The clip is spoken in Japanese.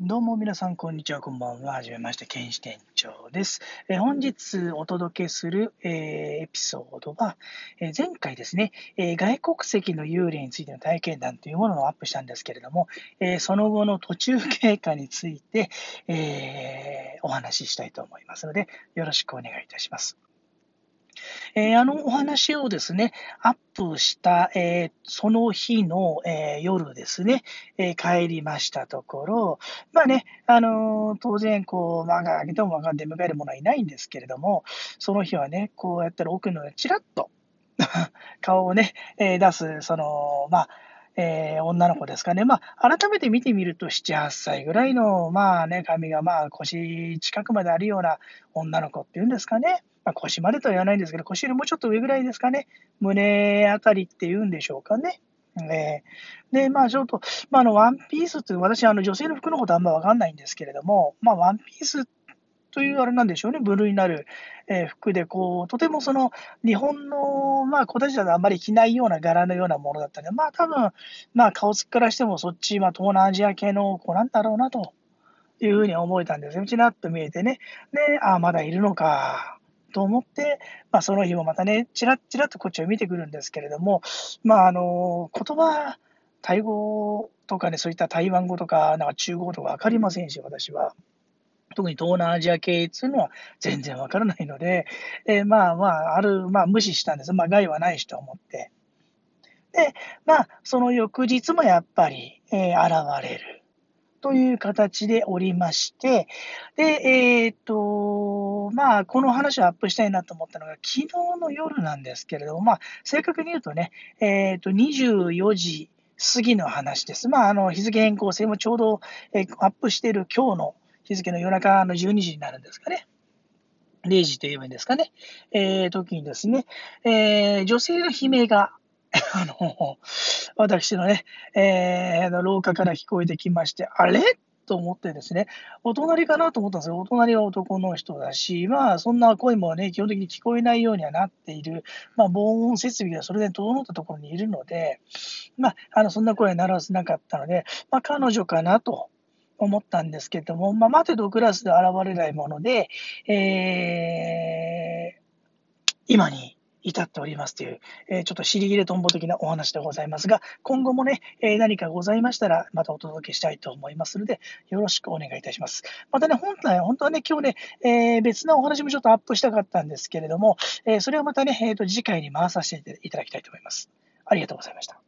どうも皆さん、こんにちは、こんばんは。はじめまして、剣士店長です。え、本日お届けする、えー、エピソードは、え、前回ですね、え外国籍の幽霊についての体験談というものをアップしたんですけれども、えその後の途中経過について、えお話ししたいと思いますので、よろしくお願いいたします。えー、あのお話をですね、アップした、えー、その日の、えー、夜ですね、え帰りましたところ、まあね、あの当然、こう、まあ、あげても出迎える者はいないんですけれども、その日はね、こうやったら奥のちらっと 顔をね、え出す、その、まあ、えー、女の子ですかね。まあ、改めて見てみると、7、8歳ぐらいの、まあね、髪がまあ腰近くまであるような女の子っていうんですかね。まあ、腰までとは言わないんですけど、腰よりもちょっと上ぐらいですかね。胸あたりっていうんでしょうかね。えー、で、まあちょっと、まあ、あの、ワンピースって、私、あの、女性の服のことあんまわかんないんですけれども、まあ、ワンピースっというあれなんでしょうね、部類になる、えー、服で、こう、とてもその、日本の、まあ、子たちだとあんまり着ないような柄のようなものだったので、まあ、多分、まあ、顔つきからしても、そっち、まあ、東南アジア系の子なんだろうな、というふうに思えたんですよ。ちらっと見えてね。で、ああ、まだいるのか。と思って、まあ、その日もまたね、ちらっちらっとこっちを見てくるんですけれども、まあ、あの、言葉、タイ語とかね、そういった台湾語とか、なんか中国語とかわかりませんし、私は。特に東南アジア系っていうのは全然わからないので、えー、まあまあ、ある、まあ無視したんです。まあ害はないしと思って。で、まあ、その翌日もやっぱり、えー、現れる。という形でおりまして、で、えっ、と、まあ、この話をアップしたいなと思ったのが、昨日の夜なんですけれども、まあ、正確に言うとね、えっ、と、24時過ぎの話です。まあ、あの、日付変更性もちょうど、えー、アップしている今日の日付の夜中の12時になるんですかね。0時と言えばいいんですかね。えー、時にですね、えー、女性の悲鳴が あの、私のね、えー、廊下から聞こえてきまして、あれ？と思ってですね、お隣かなと思ったんですよ。お隣は男の人だし、まあ、そんな声もね、基本的に聞こえないようにはなっている、まあ、防音設備がそれで整ったところにいるので、まあ、あの、そんな声は鳴らせなかったので、まあ、彼女かなと思ったんですけども、まあ、待てどクラスで現れないもので、えー、今に至っておりますという、えー、ちょっと尻切れとんぼ的なお話でございますが、今後もね、えー、何かございましたら、またお届けしたいと思いますので、よろしくお願いいたします。またね、本来、本当はね、今日ね、えー、別なお話もちょっとアップしたかったんですけれども、えそれをまたね、えーと、次回に回させていただきたいと思います。ありがとうございました。